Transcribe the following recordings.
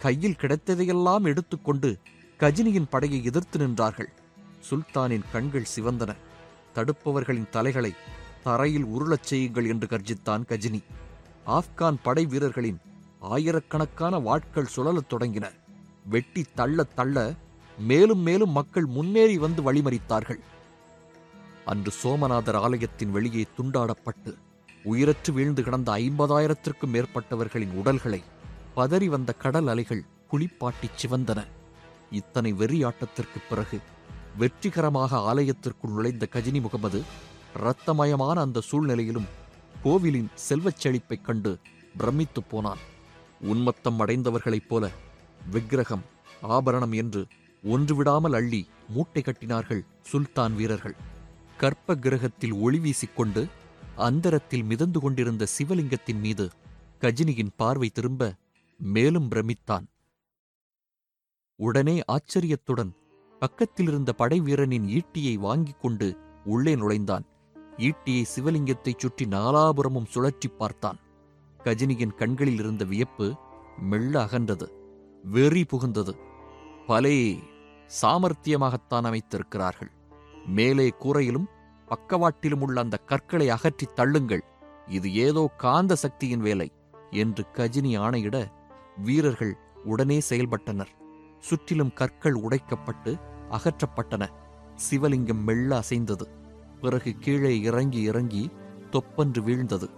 கையில் கிடைத்ததையெல்லாம் எடுத்துக்கொண்டு கஜினியின் படையை எதிர்த்து நின்றார்கள். சுல்தானின் கண்கள் சிவந்தன. தடுப்பவர்களின் தலைகளை தரையில் உருளச் செய்யுங்கள் என்று கர்ஜித்தான் கஜினி. ஆப்கான் படை வீரர்களின் ஆயிரக்கணக்கான வாட்கள் சுழலத் தொடங்கின. வெட்டி தள்ள தள்ள மேலும் மேலும் மக்கள் முன்னேறி வந்து வழிமறித்தார்கள். அன்று சோமநாதர் ஆலயத்தின் வெளியே துண்டாடப்பட்டு உயிரற்று வீழ்ந்து கிடந்த ஐம்பதாயிரத்திற்கும் மேற்பட்டவர்களின் உடல்களை பதறி வந்த கடல் அலைகள் குளிப்பாட்டிச் சிவந்தன. இத்தனை வெறியாட்டத்திற்குப் பிறகு வெற்றிகரமாக ஆலயத்திற்குள் நுழைந்த கஜினி முகமது இரத்தமயமான அந்த சூழ்நிலையிலும் கோவிலின் செல்வச் செழிப்பைக் கண்டு பிரமித்துப் போனான். உன்மத்தம் அடைந்தவர்களைப் போல விக்கிரகம் ஆபரணம் என்று ஒன்று விடாமல் அள்ளி மூட்டை கட்டினார்கள் சுல்தான் வீரர்கள். கற்ப கிரகத்தில் ஒளி வீசிக்கொண்டு அந்தரத்தில் மிதந்து கொண்டிருந்த சிவலிங்கத்தின் மீது கஜினியின் பார்வை திரும்ப மேலும் பிரமித்தான். உடனே ஆச்சரியத்துடன் பக்கத்திலிருந்த படைவீரனின் ஈட்டியை வாங்கிக் கொண்டு உள்ளே நுழைந்தான். ஈட்டியை சிவலிங்கத்தைச் சுற்றி நாலாபுரமும் சுழற்றிப் பார்த்தான். கஜினியின் கண்களில் இருந்த வியப்பு மெல்ல அகன்றது வெறி புகுந்தது. பலே சாமர்த்தியமாகத்தான் அமைத்திருக்கிறார்கள். மேலே கூரையிலும் பக்கவாட்டிலும் உள்ள அந்த கற்களை அகற்றித் தள்ளுங்கள். இது ஏதோ காந்த சக்தியின் வேலை என்று கஜினி ஆணையிட வீரர்கள் உடனே செயல்பட்டனர். சுற்றிலும் கற்கள் உடைக்கப்பட்டு அகற்றப்பட்டன. சிவலிங்கம் மெல்ல அசைந்தது. பிறகு கீழே இறங்கி இறங்கி தொப்பன்று வீழ்ந்தது.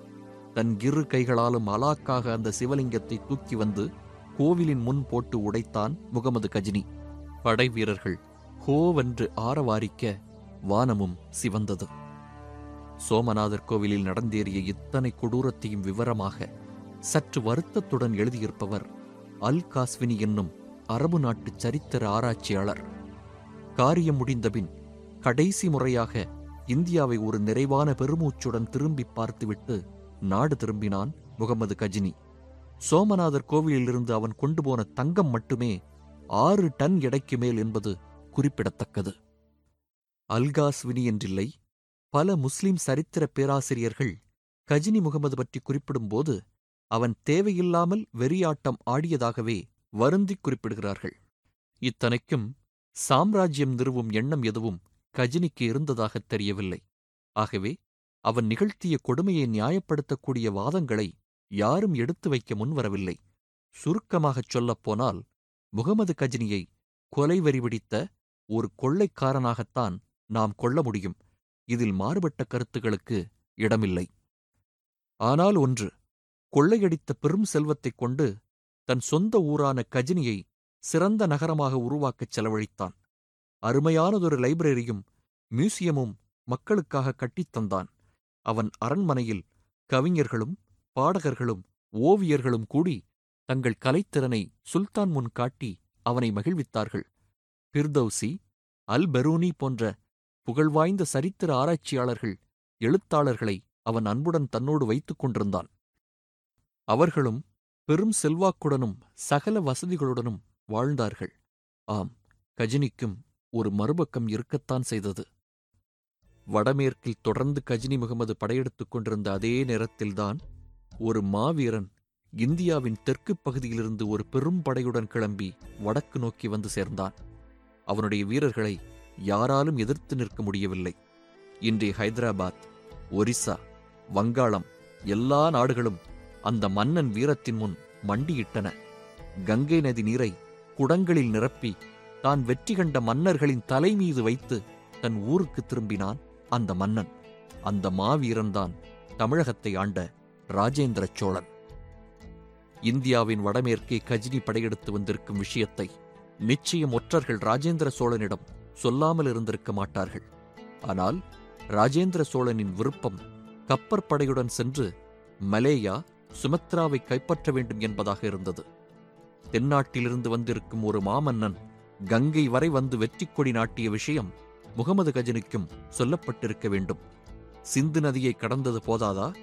தன் இரு கைகளாலும் அலாக்காக அந்த சிவலிங்கத்தை தூக்கி வந்து கோவிலின் முன் போட்டு உடைத்தான் முகமது கஜினி. படை வீரர்கள் ஹோவென்று ஆரவாரிக்க வானமும் சிவந்தது. சோமநாதர் கோவிலில் நடந்தேறிய இத்தனை கொடூரத்தையும் விவரமாக சற்று வருத்தத்துடன் எழுதியிருப்பவர் அல் காஸ்வினி என்னும் அரபு நாட்டு சரித்திர ஆராய்ச்சியாளர். காரியம் முடிந்தபின் கடைசி முறையாக இந்தியாவை ஒரு நிறைவான பெருமூச்சுடன் திரும்பி பார்த்துவிட்டு நாடு திரும்பினான் முகமது கஜினி. சோமநாதர் கோவிலிலிருந்து அவன் கொண்டு போன தங்கம் மட்டுமே ஆறு டன் எடைக்கு மேல் என்பது குறிப்பிடத்தக்கது. அல்காஸ்வினி என்றில்லை பல முஸ்லிம் சரித்திர பேராசிரியர்கள் கஜினி முகமது பற்றி குறிப்பிடும்போது அவன் தேவையில்லாமல் வெறியாட்டம் ஆடியதாகவே வருந்திக் குறிப்பிடுகிறார்கள். இத்தனைக்கும் சாம்ராஜ்யம் நிறுவும் எண்ணம் எதுவும் கஜினிக்கு இருந்ததாகத் தெரியவில்லை. ஆகவே அவன் நிகழ்த்திய கொடுமையை நியாயப்படுத்தக்கூடிய வாதங்களை யாரும் எடுத்து வைக்க முன்வரவில்லை. சுருக்கமாகச் சொல்லப்போனால் முகமது கஜினியை கொலை ஒரு கொள்ளைக்காரனாகத்தான் நாம் கொள்ள முடியும். இதில் மாறுபட்ட கருத்துகளுக்கு இடமில்லை. ஆனால் ஒன்று கொள்ளையடித்த பெரும் செல்வத்தைக் கொண்டு தன் சொந்த ஊரான கஜினியை சிறந்த நகரமாக உருவாக்கச் செலவழித்தான். அருமையானதொரு லைப்ரரியும் மியூசியமும் மக்களுக்காக கட்டித் தந்தான். அவன் அரண்மனையில் கவிஞர்களும் பாடகர்களும் ஓவியர்களும் கூடி தங்கள் கலைத்திறனை சுல்தான் முன் காட்டி அவனை மகிழ்வித்தார்கள். பிர்தௌசி அல் பெரூனி போன்ற புகழ்வாய்ந்த சரித்திர ஆராய்ச்சியாளர்கள் எழுத்தாளர்களை அவன் அன்புடன் தன்னோடு வைத்துக் கொண்டிருந்தான். அவர்களும் பெரும் செல்வாக்குடனும் சகல வசதிகளுடனும் வாழ்ந்தார்கள். ஆம் கஜினிக்கும் ஒரு மறுபக்கம் இருக்கத்தான் செய்தது. வடமேற்கில் தொடர்ந்து கஜினி முகமது படையெடுத்துக் கொண்டிருந்த அதே நேரத்தில்தான் ஒரு மாவீரன் இந்தியாவின் தெற்குப் பகுதியிலிருந்து ஒரு பெரும் படையுடன் கிளம்பி வடக்கு நோக்கி வந்து சேர்ந்தான். அவனுடைய வீரர்களை யாராலும் எதிர்த்து நிற்க முடியவில்லை. இன்றைய ஹைதராபாத் ஒரிசா வங்காளம் எல்லா நாடுகளும் அந்த மன்னன் வீரத்தின் முன் மண்டியிட்டன. கங்கை நதி நீரை குடங்களில் நிரப்பி தான் வெற்றி கண்ட மன்னர்களின் தலை மீது வைத்து தன் ஊருக்கு திரும்பினான் அந்த மன்னன். அந்த மாவீரன்தான் தமிழகத்தை ஆண்ட ராஜேந்திர சோழன். இந்தியாவின் வடமேற்கே கஜினி படையெடுத்து வந்திருக்கும் விஷயத்தை நிச்சயம் ஒற்றர்கள் ராஜேந்திர சோழனிடம் சொல்லாமல் இருந்திருக்க மாட்டார்கள். ஆனால் ராஜேந்திர சோழனின் விருப்பம் கப்பற்படையுடன் சென்று மலேயா சுமத்ராவை கைப்பற்ற வேண்டும் என்பதாக இருந்தது. தென்னாட்டிலிருந்து வந்திருக்கும் ஒரு மாமன்னன் கங்கை வரை வந்து வெற்றி கொடி நாட்டிய விஷயம் முகமது கஜனுக்கும் சொல்லப்பட்டிருக்க வேண்டும். சிந்து நதியை கடந்தது போதாதா?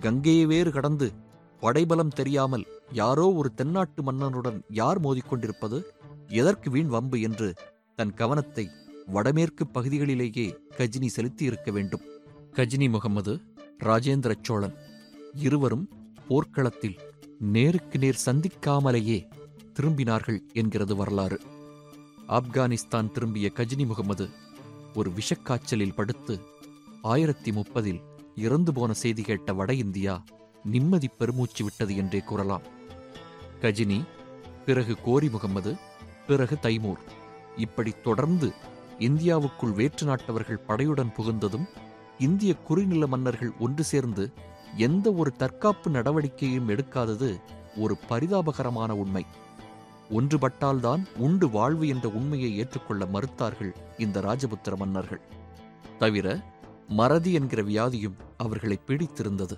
கங்கையை வேறு கடந்து படைபலம் தெரியாமல் யாரோ ஒரு தென்னாட்டு மன்னனுடன் யார் மோதிக்கொண்டிருப்பது? எதற்கு வீண் வம்பு என்று தன் கவனத்தை வடமேற்கு பகுதிகளிலேயே கஜினி செலுத்தியிருக்க வேண்டும். கஜினி முகமது ராஜேந்திர சோழன். இருவரும் போர்க்களத்தில் நேருக்கு நேர் சந்திக்காமலேயே திரும்பினார்கள் என்கிறது வரலாறு. ஆப்கானிஸ்தான் திரும்பிய கஜினி முகமது ஒரு விஷக்காய்ச்சலில் படுத்து ஆயிரத்தி முப்பதில் இறந்து போன செய்தி கேட்ட வட இந்தியா நிம்மதி பெருமூச்சு விட்டது என்றே கூறலாம். கஜினி பிறகு கோரி முகமது பிறகு தைமூர். இப்படி தொடர்ந்து இந்தியாவுக்குள் வேற்று நாட்டவர்கள் படையுடன் புகுந்ததும் இந்திய குறுநில மன்னர்கள் ஒன்று சேர்ந்து எந்த ஒரு தற்காப்பு நடவடிக்கையும் எடுக்காதது ஒரு பரிதாபகரமான உண்மை. ஒன்றுபட்டால்தான் உண்டு வாழ்வு என்ற உண்மையை ஏற்றுக்கொள்ள மறுத்தார்கள் இந்த ராஜபுத்திர மன்னர்கள். தவிர மறதி என்கிற வியாதியும் அவர்களை பிடித்திருந்தது.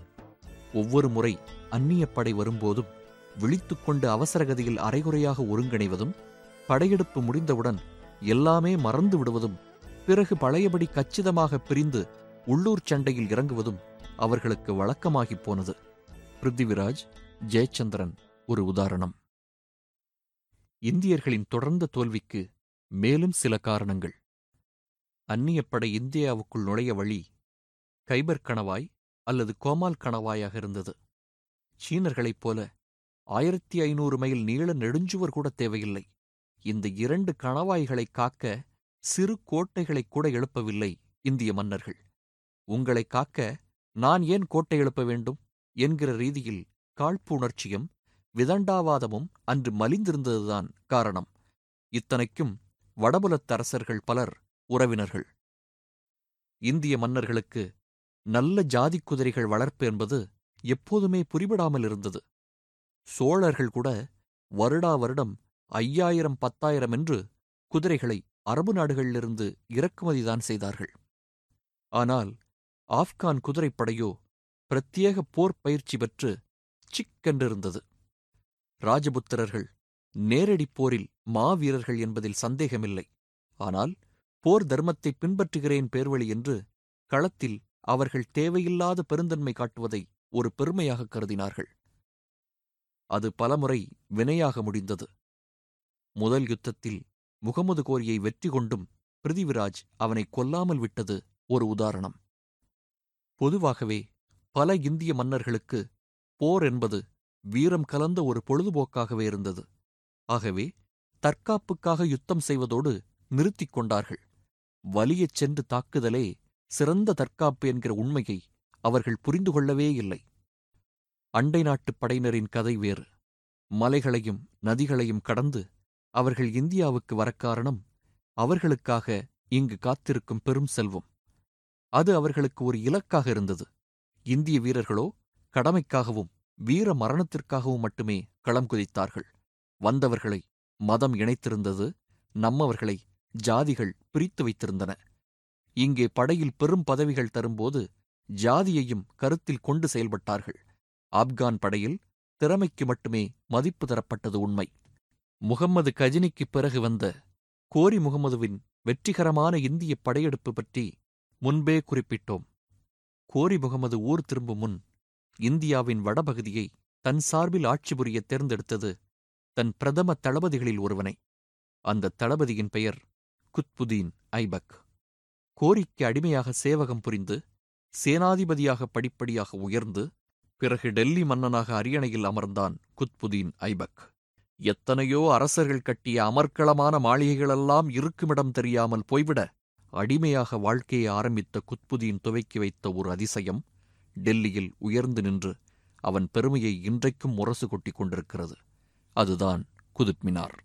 ஒவ்வொரு முறை அந்நிய படை வரும்போதும் விழித்துக்கொண்டு அவசரகதியில் அரைகுறையாக ஒருங்கிணைவதும் படையெடுப்பு முடிந்தவுடன் எல்லாமே மறந்து விடுவதும் பிறகு பழையபடி கச்சிதமாக பிரிந்து உள்ளூர் சண்டையில் இறங்குவதும் அவர்களுக்கு வழக்கமாகிப் போனது. பிருத்திவிராஜ் ஜெயச்சந்திரன் ஒரு உதாரணம். இந்தியர்களின் தொடர்ந்த தோல்விக்கு மேலும் சில காரணங்கள். அந்நியப்படை இந்தியாவுக்குள் நுழைய வழி கைபர் கணவாய் அல்லது கோமால் கணவாயாக இருந்தது. சீனர்களைப் போல ஆயிரத்தி ஐநூறு மைல் நீள நெடுஞ்சுவர் கூட தேவையில்லை. இந்த இரண்டு கணவாய்களை காக்க சிறு கோட்டைகளை கூட எழுப்பவில்லை இந்திய மன்னர்கள். உங்களை காக்க நான் ஏன் கோட்டை எழுப்ப வேண்டும்? என்கிற ரீதியில் காழ்ப்புணர்ச்சியும் விதண்டாவாதமும் அன்று மலிந்திருந்ததுதான் காரணம். இத்தனைக்கும் வடபுலத்து அரசர்கள் பலர் உறவினர்கள். இந்திய மன்னர்களுக்கு நல்ல ஜாதிக் குதிரைகள் வளர்ப்பு என்பது எப்போதுமே புரிபடாமல் இருந்தது. சோழர்கள் கூட வருடா வருடம் ஐயாயிரம் பத்தாயிரம் என்று குதிரைகளை அரபு நாடுகளிலிருந்து இறக்குமதிதான் செய்தார்கள். ஆனால் ஆப்கான் குதிரைப்படையோ பிரத்யேக போர் பயிற்சி பெற்று சிக்கென்றிருந்தது. ராஜபுத்திரர்கள் நேரடிப் போரில் மாவீரர்கள் என்பதில் சந்தேகமில்லை. ஆனால் போர் தர்மத்தை பின்பற்றுகிறேன் பேர்வழி என்று களத்தில் அவர்கள் தேவையில்லாத பெருந்தன்மை காட்டுவதை ஒரு பெருமையாக கருதினார்கள். அது பலமுறை வினையாக முடிந்தது. முதல் யுத்தத்தில் முகமது கோரியை வெற்றி கொண்டும் பிருதிவிராஜ் அவனை கொல்லாமல் விட்டது ஒரு உதாரணம். பொதுவாகவே பல இந்திய மன்னர்களுக்கு போர் என்பது வீரம் கலந்த ஒரு பொழுதுபோக்காகவே இருந்தது. ஆகவே தற்காப்புக்காக யுத்தம் செய்வதோடு நிறுத்திக் கொண்டார்கள். வலியச் சென்று தாக்குதலே சிறந்த தற்காப்பு என்கிற உண்மையை அவர்கள் புரிந்து கொள்ளவே இல்லை. அண்டை நாட்டுப் படையினரின் கதை வேறு. மலைகளையும் நதிகளையும் கடந்து அவர்கள் இந்தியாவுக்கு வரக் காரணம் அவர்களுக்காக இங்கு காத்திருக்கும் பெரும் செல்வம். அது அவர்களுக்கு ஒரு இலக்காக இருந்தது. இந்திய வீரர்களோ கடமைக்காகவும் வீர மரணத்திற்காகவும் மட்டுமே களம் குதித்தார்கள். வந்தவர்களை மதம் இணைத்திருந்தது நம்மவர்களை ஜாதிகள் பிரித்து வைத்திருந்தன. இங்கே படையில் பெரும் பதவிகள் தரும்போது ஜாதியையும் கருத்தில் கொண்டு செயல்பட்டார்கள். ஆப்கான் படையில் திறமைக்கு மட்டுமே மதிப்பு தரப்பட்டது உண்மை. முகம்மது கஜினிக்குப் பிறகு வந்த கோரி முகமதுவின் வெற்றிகரமான இந்திய படையெடுப்பு பற்றி முன்பே குறிப்பிட்டோம். கோரி முகமது ஊர் திரும்பும் முன் இந்தியாவின் வடபகுதியை தன் சார்பில் ஆட்சி புரிய தேர்ந்தெடுத்தது தன் பிரதம தளபதிகளில் ஒருவனை. அந்த தளபதியின் பெயர் குத்புதீன் ஐபக். கோரிக்கு அடிமையாக சேவகம் புரிந்து சேனாதிபதியாக படிப்படியாக உயர்ந்து பிறகு டெல்லி மன்னனாக அரியணையில் அமர்ந்தான் குத்புதீன் ஐபக். எத்தனையோ அரசர்கள் கட்டிய அமர்க்களமான மாளிகைகளெல்லாம் இருக்குமிடம் தெரியாமல் போய்விட அடிமையாக வாழ்க்கையை ஆரம்பித்த குத்புதீன் துவக்கி வைத்த ஒரு அதிசயம் டெல்லியில் உயர்ந்து நின்று அவன் பெருமையை இன்றைக்கும் முரசு கொட்டிக் கொண்டிருக்கிறது. அதுதான் குதுப்மினார்